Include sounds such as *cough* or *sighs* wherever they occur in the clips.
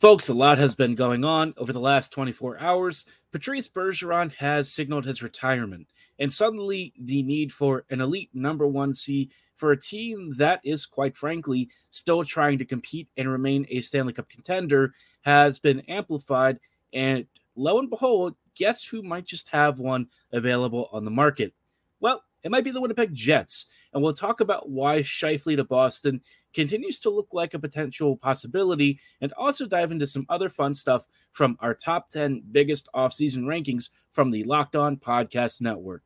Folks, a lot has been going on over the last 24 hours. Patrice Bergeron has signaled his retirement, and suddenly the need for an elite number one C for a team that is, quite frankly, still trying to compete and remain a Stanley Cup contender has been amplified. And lo and behold, guess who might just have one available on the market? Well, it might be the Winnipeg Jets. And we'll talk about why Scheifele to Boston continues to look like a potential possibility and also dive into some other fun stuff from our top 10 biggest offseason rankings from the Locked On Podcast Network.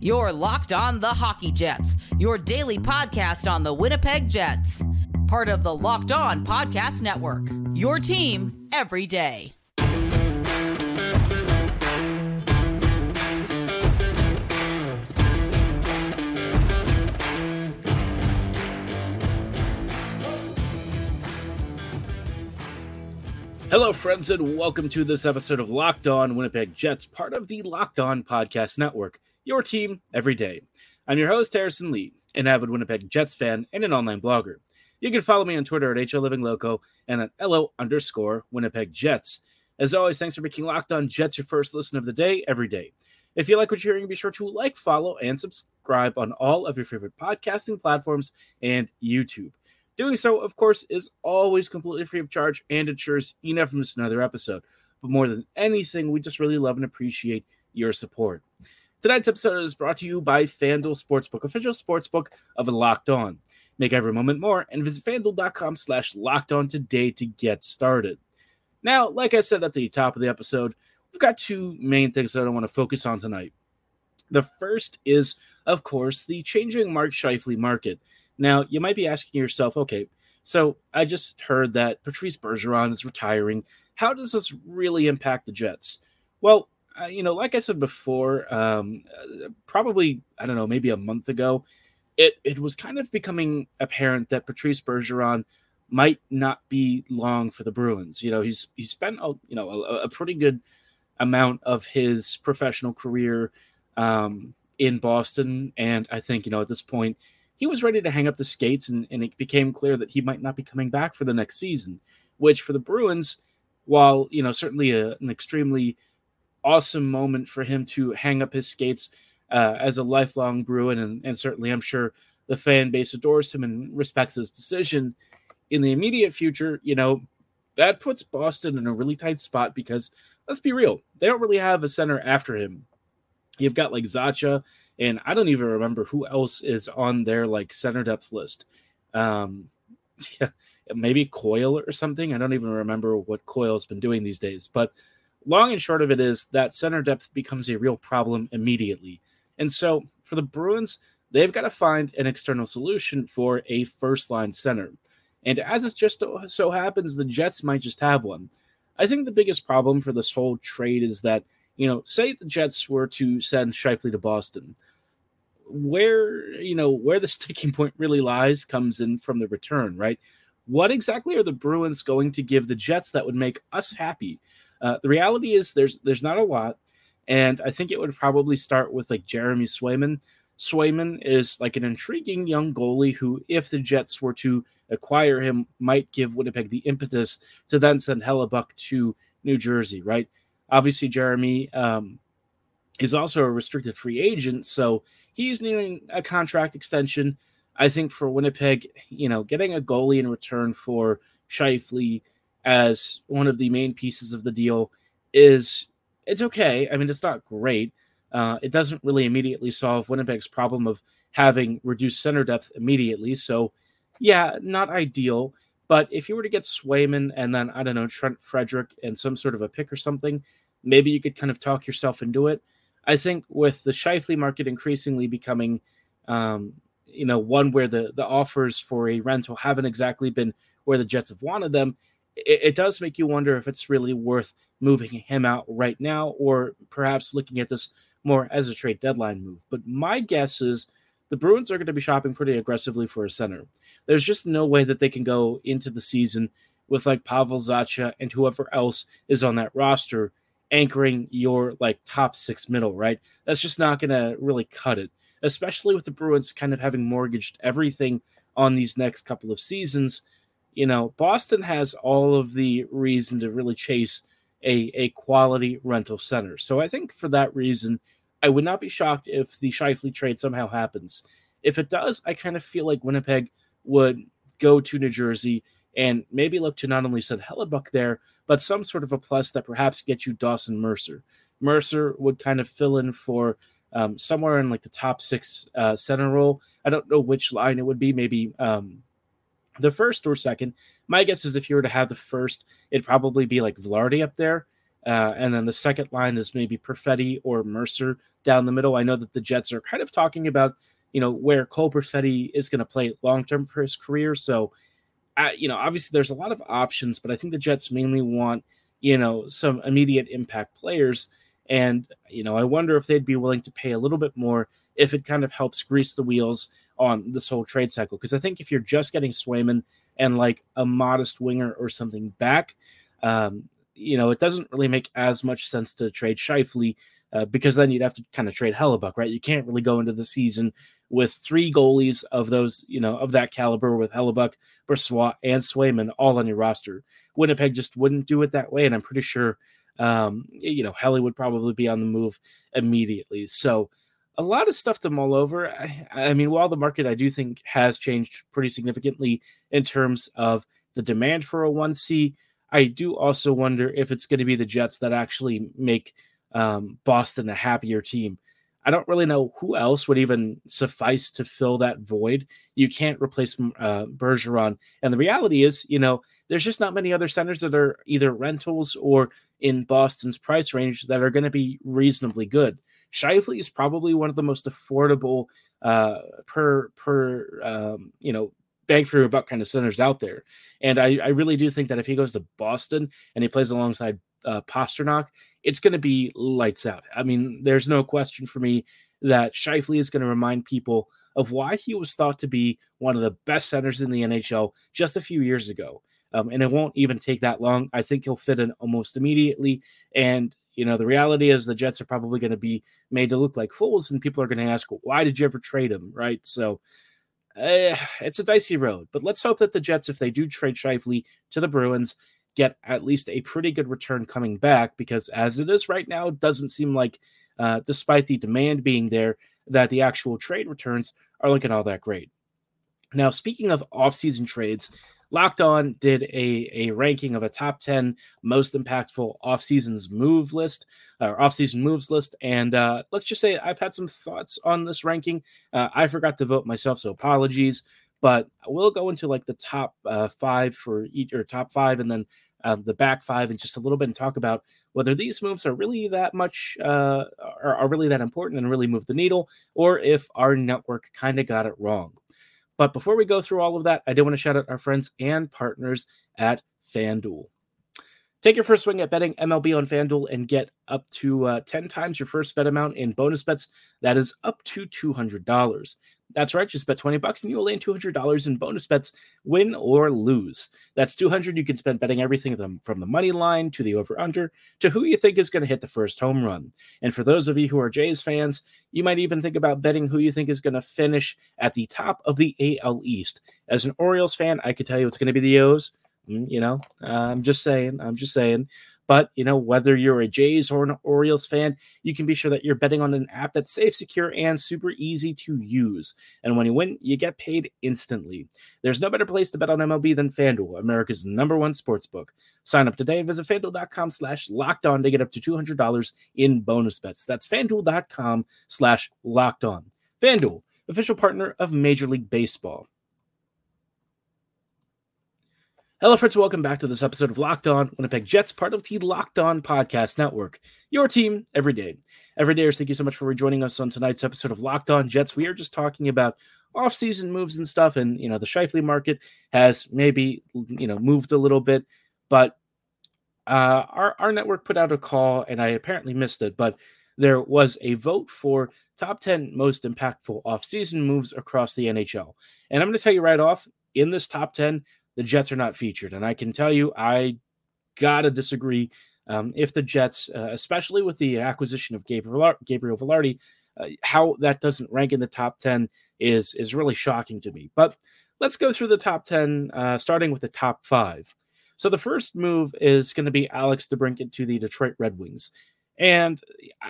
You're Locked On the Hockey Jets, your daily podcast on the Winnipeg Jets. Part of the Locked On Podcast Network. Your team every day. Hello, friends, and welcome to this episode of Locked On Winnipeg Jets, part of the Locked On Podcast Network, your team every day. I'm your host, Harrison Lee, an avid Winnipeg Jets fan and an online blogger. You can follow me on Twitter at HLLivingLoco and at LO underscore Winnipeg Jets. As always, thanks for making Locked On Jets your first listen of the day every day. If you like what you're hearing, be sure to like, follow, and subscribe on all of your favorite podcasting platforms and YouTube. Doing so, of course, is always completely free of charge and ensures you never miss another episode. But more than anything, we just really love and appreciate your support. Tonight's episode is brought to you by FanDuel Sportsbook, official sportsbook of Locked On. Make every moment more and visit fanduel.com slash locked on today to get started. Now, like I said at the top of the episode, we've got two main things that I want to focus on tonight. The first is, of course, the changing Mark Scheifele market. Now, you might be asking yourself, okay, so I just heard that Patrice Bergeron is retiring. How does this really impact the Jets? Well, uh, you know, like I said before, um, uh, probably I don't know, maybe a month ago, it it was kind of becoming apparent that Patrice Bergeron might not be long for the Bruins. You know, he's he spent a, you know a, a pretty good amount of his professional career um, in Boston, and I think you know at this point he was ready to hang up the skates, and, and it became clear that he might not be coming back for the next season. Which for the Bruins, while you know certainly a, an extremely awesome moment for him to hang up his skates uh, as a lifelong Bruin, and, and certainly I'm sure the fan base adores him and respects his decision. In the immediate future, you know, that puts Boston in a really tight spot because let's be real, they don't really have a center after him. You've got like Zacha and I don't even remember who else is on their like center depth list. Um, *laughs* yeah, maybe Coyle or something. I don't even remember what Coyle's been doing these days. But long and short of it is that center depth becomes a real problem immediately. And so for the Bruins, they've got to find an external solution for a first line center. And as it just so happens, the Jets might just have one. I think the biggest problem for this whole trade is that you know, say the Jets were to send Scheifele to Boston, where you know where the *laughs* sticking point really lies comes in from the return, right? What exactly are the Bruins going to give the Jets that would make us happy? Uh, the reality is there's there's not a lot, and I think it would probably start with like Jeremy Swayman. Swayman is like an intriguing young goalie who, if the Jets were to acquire him, might give Winnipeg the impetus to then send Hellebuyck to New Jersey, right? Obviously, Jeremy um, is also a restricted free agent, so he's needing a contract extension. I think for Winnipeg, you know, getting a goalie in return for Scheifele as one of the main pieces of the deal is it's okay. I mean, it's not great. Uh, it doesn't really immediately solve Winnipeg's problem of having reduced center depth immediately. So, yeah, not ideal. But if you were to get Swayman and then I don't know Trent Frederic and some sort of a pick or something, maybe you could kind of talk yourself into it. I think with the Scheifele market increasingly becoming, um, you know, one where the the offers for a rental haven't exactly been where the Jets have wanted them, it, it does make you wonder if it's really worth moving him out right now, or perhaps looking at this more as a trade deadline move. But my guess is the Bruins are going to be shopping pretty aggressively for a center. There's just no way that they can go into the season with like Pavel Zacha and whoever else is on that roster anchoring your like top six middle, right? That's just not going to really cut it, especially with the Bruins kind of having mortgaged everything on these next couple of seasons. you know, Boston has all of the reason to really chase a, a quality rental center. So I think for that reason, I would not be shocked if the Scheifele trade somehow happens. If it does, I kind of feel like Winnipeg would go to New Jersey and maybe look to not only send Hellebuyck there, but some sort of a plus that perhaps gets you Dawson Mercer. Mercer would kind of fill in for um, somewhere in like the top six uh, center role. I don't know which line it would be, maybe um, the first or second. My guess is if you were to have the first, it'd probably be like Vilardi up there. Uh, and then the second line is maybe Perfetti or Mercer down the middle. I know that the Jets are kind of talking about, you know, where Cole Perfetti is going to play long term for his career. So, uh, you know, obviously there's a lot of options, but I think the Jets mainly want, you know, some immediate impact players. And, you know, I wonder if they'd be willing to pay a little bit more if it kind of helps grease the wheels on this whole trade cycle. Because I think if you're just getting Swayman and like a modest winger or something back, um, you know, it doesn't really make as much sense to trade Scheifele uh, because then you'd have to kind of trade Hellebuyck, right? You can't really go into the season with three goalies of those, you know, of that caliber with Hellebuyck, Brossoit, and Swayman all on your roster. Winnipeg just wouldn't do it that way, and I'm pretty sure, um, you know, Helly would probably be on the move immediately. So a lot of stuff to mull over. I, I mean, while the market I do think has changed pretty significantly in terms of the demand for a one C, I do also wonder if it's going to be the Jets that actually make um, Boston a happier team. I don't really know who else would even suffice to fill that void. You can't replace uh, Bergeron. And the reality is, you know, there's just not many other centers that are either rentals or in Boston's price range that are going to be reasonably good. Scheifele is probably one of the most affordable uh, per per um, you know bang for your buck kind of centers out there. And I, I really do think that if he goes to Boston and he plays alongside uh, Pastrnak, it's going to be lights out. I mean, there's no question for me that Scheifele is going to remind people of why he was thought to be one of the best centers in the NHL just a few years ago. Um, and it won't even take that long. I think he'll fit in almost immediately. And you know, the reality is the Jets are probably going to be made to look like fools, and people are going to ask, why did you ever trade him? Right. So uh, it's a dicey road, but let's hope that the Jets, if they do trade Scheifele to the Bruins, get at least a pretty good return coming back because as it is right now, it doesn't seem like, uh, despite the demand being there, that the actual trade returns are looking all that great. Now, speaking of offseason trades, Locked On did a, a ranking of a top 10 most impactful off seasons move list or off-season moves list. And uh, let's just say I've had some thoughts on this ranking. Uh, I forgot to vote myself, so apologies. But we'll go into like the top uh, five for each or top five, and then the back five, and just a little bit and talk about whether these moves are really that much uh, are, are really that important and really move the needle, or if our network kind of got it wrong. But before we go through all of that, I do want to shout out our friends and partners at FanDuel. Take your first swing at betting MLB on FanDuel and get up to uh, 10 times your first bet amount in bonus bets. That is up to $200. That's right, just bet 20 bucks and you will land $200 in bonus bets, win or lose. That's 200 you can spend betting everything from the money line to the over under to who you think is going to hit the first home run. And for those of you who are Jays fans, you might even think about betting who you think is going to finish at the top of the AL East. As an Orioles fan, I could tell you it's going to be the O's. Mm, you know, I'm just saying, I'm just saying. But, you know, whether you're a Jays or an Orioles fan, you can be sure that you're betting on an app that's safe, secure, and super easy to use. And when you win, you get paid instantly. There's no better place to bet on MLB than FanDuel, America's number one sports book. Sign up today and visit fanduel.com slash locked on to get up to $200 in bonus bets. That's fanduel.com slash locked on. FanDuel, official partner of Major League Baseball. Hello, friends. Welcome back to this episode of Locked On Winnipeg Jets, part of the Locked On Podcast Network. Your team every day. Every day, thank you so much for rejoining us on tonight's episode of Locked On Jets. We are just talking about off-season moves and stuff, and you know the Scheifele market has maybe you know moved a little bit, but uh, our our network put out a call, and I apparently missed it, but there was a vote for top 10 most impactful off-season moves across the NHL. And I'm going to tell you right off, in this top 10, the Jets are not featured. And I can tell you, I gotta disagree. Um, if the Jets, uh, especially with the acquisition of Gabriel, Gabriel Vilardi, uh, how that doesn't rank in the top ten is is really shocking to me. But let's go through the top 10, uh, starting with the top five. So the first move is going to be Alex DeBrincat to the Detroit Red Wings. And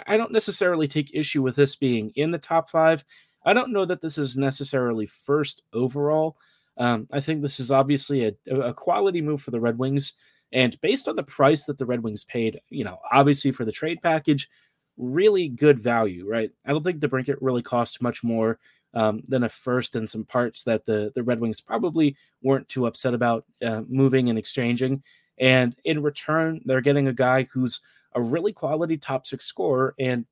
I don't necessarily take issue with this being in the top five. I don't know that this is necessarily first overall. Um, I think this is obviously a, a quality move for the Red Wings. And based on the price that the Red Wings paid, you know, obviously for the trade package, really good value, right? I don't think DeBrincat really cost much more um, than a first and some parts that the, the Red Wings probably weren't too upset about uh, moving and exchanging. And in return, they're getting a guy who's a really quality top six scorer and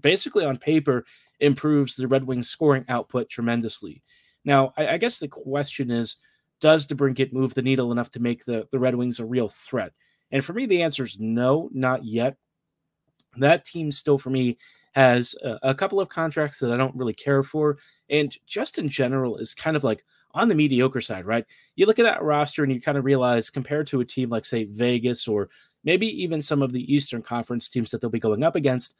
basically on paper improves the Red Wings scoring output tremendously. Now, I, I guess the question is, does DeBrincat move the needle enough to make the, the Red Wings a real threat? And for me, the answer is no, not yet. That team still, for me, has a, a couple of contracts that I don't really care for. And just in general, is kind of like on the mediocre side, right? You look at that roster and you kind of realize, compared to a team like, say, Vegas or maybe even some of the Eastern Conference teams that they'll be going up against,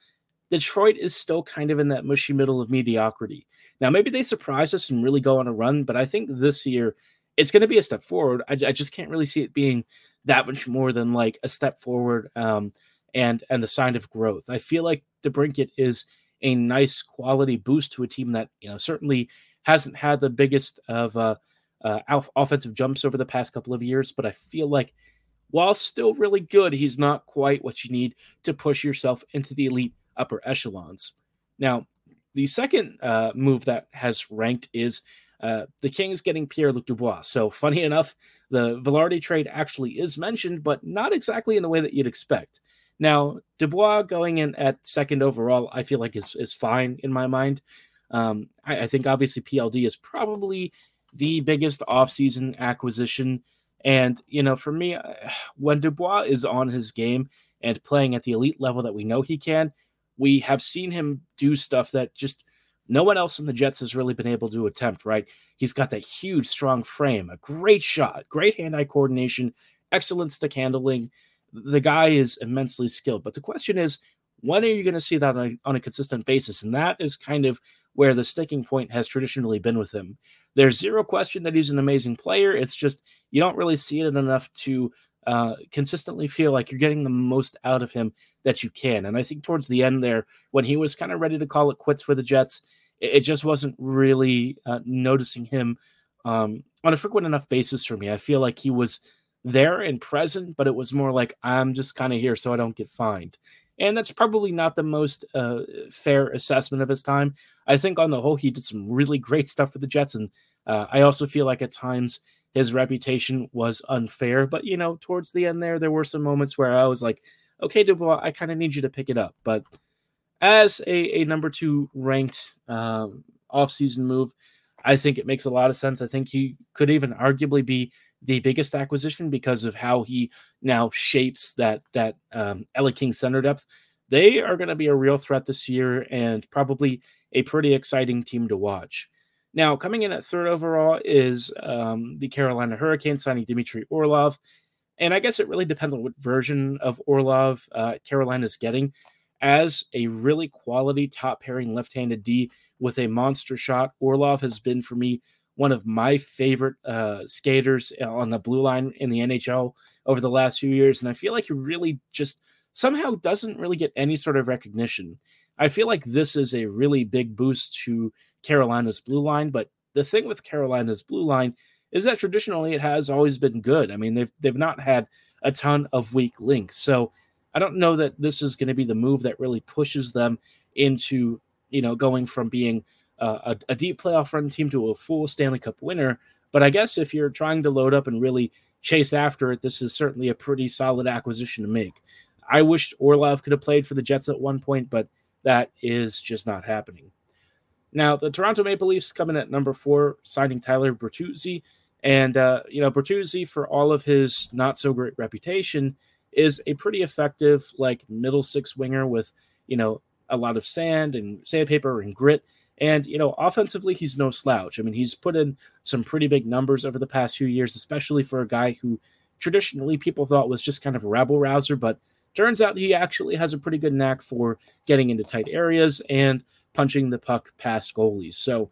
Detroit is still kind of in that mushy middle of mediocrity. Now, maybe they surprise us and really go on a run, but I think this year it's going to be a step forward. I, I, just can't really see it being that much more than like a step forward um, and and the sign of growth. I feel like DeBrincat is a nice quality boost to a team that you know certainly hasn't had the biggest of uh, uh, offensive jumps over the past couple of years, but I feel like while still really good, he's not quite what you need to push yourself into the elite upper echelons. Now, the second uh, move that has ranked is uh, the Kings getting Pierre Luc Dubois. So, funny enough, the Vilardi trade actually is mentioned, but not exactly in the way that you'd expect. Now, Dubois going in at second overall, I feel like is, is fine in my mind. Um, I, I, think obviously PLD is probably the biggest offseason acquisition. And, you know, for me, *sighs* when Dubois is on his game and playing at the elite level that we know he can, we have seen him do stuff that just no one else in the Jets has really been able to attempt, right? He's got that huge, strong frame, a great shot, great hand eye coordination, excellent stick handling. The guy is immensely skilled. But the question is, when are you going to see that on a, on a consistent basis? And that is kind of where the sticking point has traditionally been with him. There's zero question that he's an amazing player. It's just you don't really see it enough to uh, consistently feel like you're getting the most out of him that you can. And I think towards the end there, when he was kind of ready to call it quits for the Jets, it, it just wasn't really uh, noticing him um, on a frequent enough basis for me. I feel like he was there and present, but it was more like I'm just kind of here so I don't get fined. And that's probably not the most uh, fair assessment of his time. I think on the whole, he did some really great stuff for the Jets. And uh, I also feel like at times his reputation was unfair. But, you know, towards the end there, there were some moments where I was like, okay, Dubois, I kind of need you to pick it up. But as a, a number two ranked um, offseason move, I think it makes a lot of sense. I think he could even arguably be the biggest acquisition because of how he now shapes that that um, LA King center depth. They are going to be a real threat this year and probably a pretty exciting team to watch. Now, coming in at third overall is um, the Carolina Hurricanes signing Dmitry Orlov. And I guess it really depends on what version of Orlov uh, Carolina's getting. As a really quality top pairing left handed D with a monster shot, Orlov has been for me one of my favorite uh, skaters on the blue line in the NHL over the last few years. And I feel like he really just somehow doesn't really get any sort of recognition. I feel like this is a really big boost to Carolina's blue line. But the thing with Carolina's blue line is that traditionally it has always been good. I mean, they've they've not had a ton of weak links. So I don't know that this is going to be the move that really pushes them into you know going from being a, a deep playoff run team to a full Stanley Cup winner. But I guess if you're trying to load up and really chase after it, this is certainly a pretty solid acquisition to make. I wish Orlov could have played for the Jets at one point, but that is just not happening. Now, the Toronto Maple Leafs coming at number four, signing Tyler Bertuzzi. And, uh, you know, Bertuzzi, for all of his not so great reputation, is a pretty effective, like, middle six winger with, you know, a lot of sand and sandpaper and grit. And, you know, offensively, he's no slouch. I mean, he's put in some pretty big numbers over the past few years, especially for a guy who traditionally people thought was just kind of a rabble rouser. But turns out he actually has a pretty good knack for getting into tight areas and punching the puck past goalies. So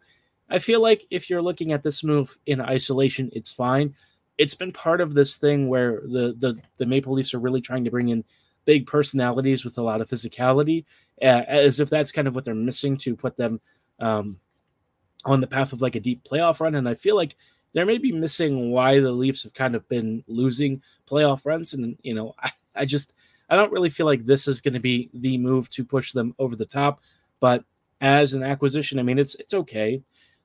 I feel like if you're looking at this move in isolation, it's fine. It's been part of this thing where the the, the Maple Leafs are really trying to bring in big personalities with a lot of physicality, uh, as if that's kind of what they're missing to put them um, on the path of like a deep playoff run. And I feel like they're maybe missing why the Leafs have kind of been losing playoff runs. And, you know, I, I just, I don't really feel like this is going to be the move to push them over the top. But as an acquisition, I mean, it's, it's okay.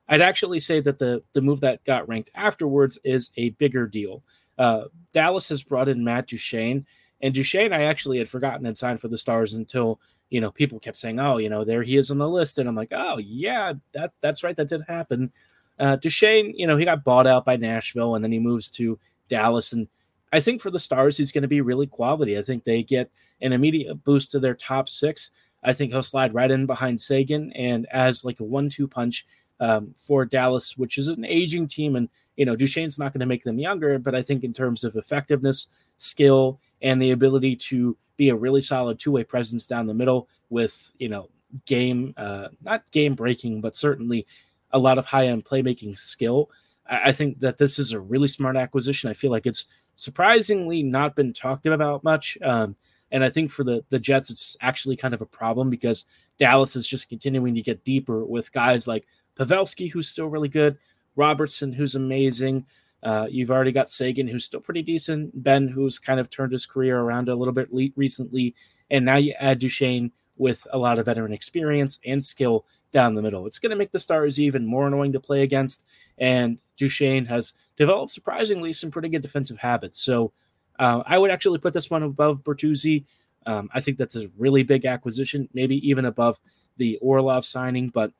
I'd actually say that the, the move that got ranked afterwards is a bigger deal. Uh, Dallas has brought in Matt Duchene, and Duchene, I actually had forgotten had signed for the Stars until you know, people kept saying, "Oh, you know, there he is on the list," and I'm like, "Oh, yeah, that that's right, that did happen." Uh, Duchene, you know, he got bought out by Nashville, and then he moves to Dallas, and I think for the Stars, he's going to be really quality. I think they get an immediate boost to their top six. I think he'll slide right in behind Seguin and as like a one-two punch um, for Dallas, which is an aging team, and you know, Duchene's not going to make them younger, but I think in terms of effectiveness, skill, and the ability to be a really solid two-way presence down the middle with you know game uh, not game breaking but certainly a lot of high-end playmaking skill I, I think that this is a really smart acquisition. I feel like it's surprisingly not been talked about much um, and i think for the the jets it's actually kind of a problem because dallas is just continuing to get deeper with guys like pavelski who's still really good robertson who's amazing uh, you've already got Seguin, who's still pretty decent. Benn, who's kind of turned his career around a little bit recently. And now you add Duchene with a lot of veteran experience and skill down the middle. It's going to make the Stars even more annoying to play against. And Duchene has developed surprisingly some pretty good defensive habits. So uh, I would actually put this one above Bertuzzi. Um, I think that's a really big acquisition, maybe even above the Orlov signing. But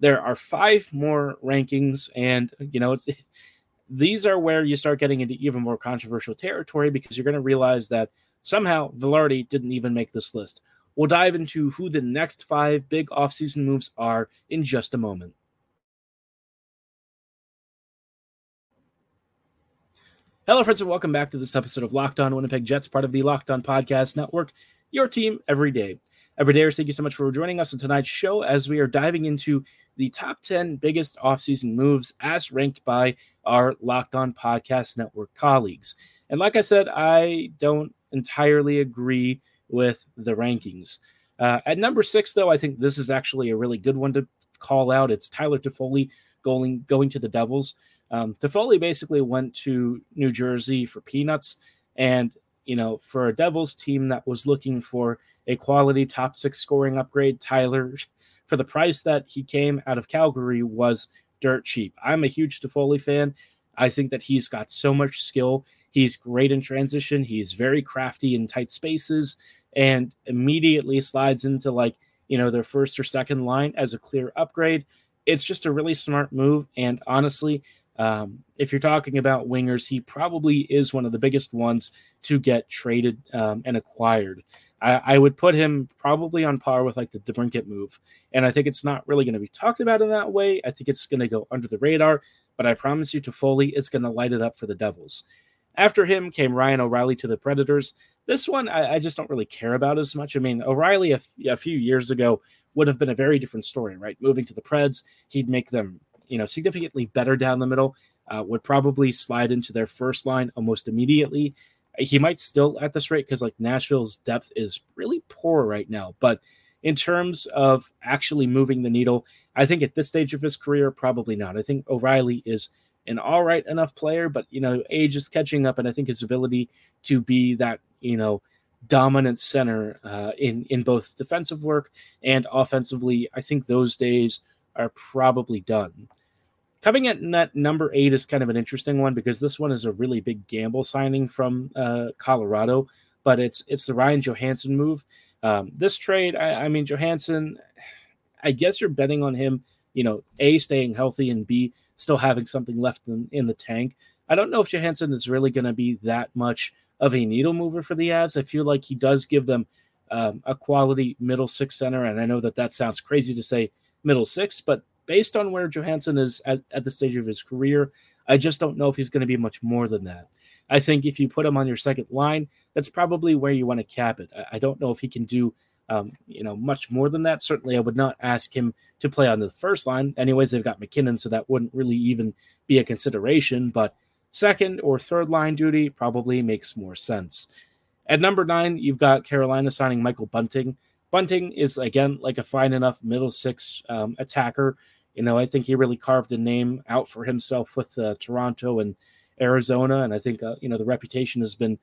there are five more rankings, and you know it's *laughs* these are where you start getting into even more controversial territory because you're going to realize that somehow Vilardi didn't even make this list. We'll dive into who the next five big offseason moves are in just a moment. Hello, friends, and welcome back to this episode of Locked On Winnipeg Jets, part of the Locked On Podcast Network, your team every day. Every day, thank you so much for joining us on tonight's show as we are diving into the top 10 biggest offseason moves as ranked by our Locked On Podcast Network colleagues. And like I said, I don't entirely agree with the rankings. Uh, at number six, though, I think this is actually a really good one to call out. It's Tyler Toffoli going going to the Devils. Um, Toffoli basically went to New Jersey for peanuts, and you know, for a Devils team that was looking for a quality top six scoring upgrade, Tyler, *laughs* for the price that he came out of Calgary, was dirt cheap. I'm a huge Toffoli fan. I think that he's got so much skill. He's great in transition. He's very crafty in tight spaces and immediately slides into like, you know, their first or second line as a clear upgrade. It's just a really smart move. And honestly, um, if you're talking about wingers, he probably is one of the biggest ones to get traded um, and acquired. I, I, would put him probably on par with like the DeBrincat move. And I think it's not really going to be talked about in that way. I think it's going to go under the radar, but I promise you, Toffoli, it's going to light it up for the Devils. After him came Ryan O'Reilly to the Predators. This one I, I just don't really care about as much. I mean, O'Reilly a few years ago would have been a very different story, right? Moving to the Preds, he'd make them, you know, significantly better down the middle. Uh, would probably slide into their first line almost immediately he might still at this rate because like Nashville's depth is really poor right now. But in terms of actually moving the needle, I think at this stage of his career, probably not. I think O'Reilly is an all right enough player, but you know, age is catching up, and I think his ability to be that you know dominant center uh, in in both defensive work and offensively, I think those days are probably done. Coming at net number eight is kind of an interesting one because this one is a really big gamble signing from uh, Colorado, but it's it's the Ryan Johansen move. Um, this trade, I, I mean, Johansen, I guess you're betting on him, you know, A, staying healthy and B, still having something left in, in the tank. I don't know if Johansen is really going to be that much of a needle mover for the Avs. I feel like he does give them um, a quality middle six center. And I know that that sounds crazy to say middle six, but based on where Johansen is at, at the stage of his career, I just don't know if he's going to be much more than that. I think if you put him on your second line, that's probably where you want to cap it. I, I don't know if he can do um, you know, much more than that. Certainly, I would not ask him to play on the first line. Anyways, they've got MacKinnon, so that wouldn't really even be a consideration. But second or third line duty probably makes more sense. At number nine, you've got Carolina signing Michael Bunting. Bunting is again like a fine enough middle six um, attacker. You know, I think he really carved a name out for himself with uh, Toronto and Arizona, and I think uh, you know the reputation has been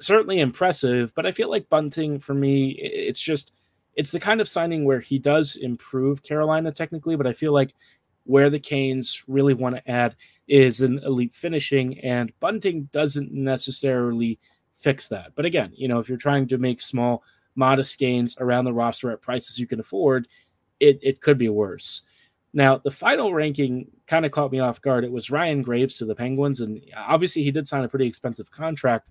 certainly impressive. But I feel like Bunting for me, it's just it's the kind of signing where he does improve Carolina technically, but I feel like where the Canes really want to add is an elite finishing, and Bunting doesn't necessarily fix that. But again, you know, if you're trying to make small, modest gains around the roster at prices you can afford, it, it could be worse. Now, the final ranking kind of caught me off guard. It was Ryan Graves to the Penguins, and obviously he did sign a pretty expensive contract.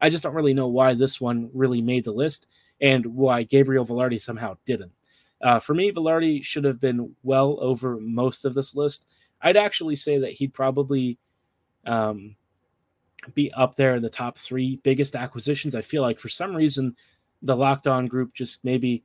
I just don't really know why this one really made the list and why Gabriel Vilardi somehow didn't. Uh, for me, Vilardi should have been well over most of this list. I'd actually say that he'd probably um, be up there in the top three biggest acquisitions. I feel like for some reason the locked on group just maybe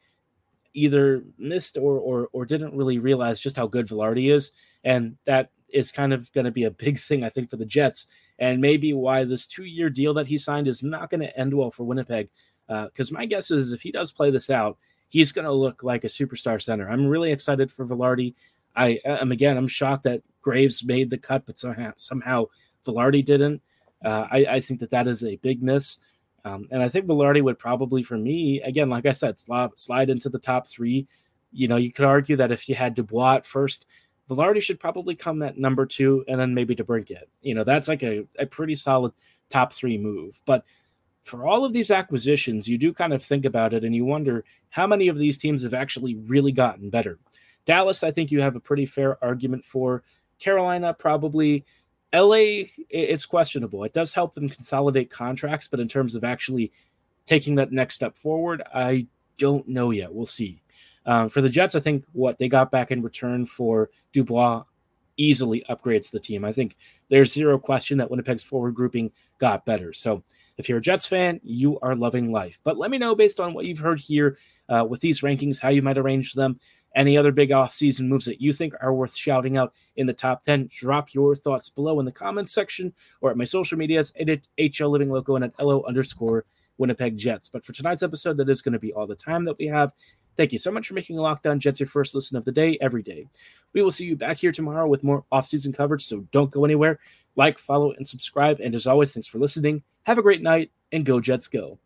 either missed or or or didn't really realize just how good Vilardi is, and that is kind of going to be a big *laughs* thing I think for the Jets, and maybe why this two year deal that he signed is not going to end well for Winnipeg. Because uh, my guess is if he does play this out, he's going to look like a superstar center. I'm really excited for Vilardi. I am again. I'm shocked that Graves made the cut, but somehow somehow Vilardi didn't. Uh, I, I, think that that is a big miss. Um, and I think Vilardi would probably, for me, again, like I said, slide, into the top three. You know, you could argue that if you had Dubois at first, Vilardi should probably come at number two and then maybe DeBrincat. You know, that's like a, a pretty solid top three move. But for all of these acquisitions, you do kind of think about it and you wonder how many of these teams have actually really gotten better. Dallas, I think you have a pretty fair argument for. Carolina, probably LA it's questionable. It does help them consolidate contracts, but in terms of actually taking that next step forward, I don't know yet. We'll see. Um, for the Jets, I think what they got back in return for Dubois easily upgrades the team. I think there's zero question that Winnipeg's forward grouping got better. So if you're a Jets fan, you are loving life. But let me know based on what you've heard here uh, with these rankings, how you might arrange them. Any other big offseason moves that you think are worth shouting out in the top 10? Drop your thoughts below in the comments section or at my social medias at HL Living Loco and at LO underscore Winnipeg Jets. But for tonight's episode, that is going to be all the time that we have. Thank you so much for making Locked On Jets your first listen of the day every day. We will see you back here tomorrow with more offseason coverage, so don't go anywhere. Like, follow, and subscribe. And as always, thanks for listening. Have a great night, and go Jets go.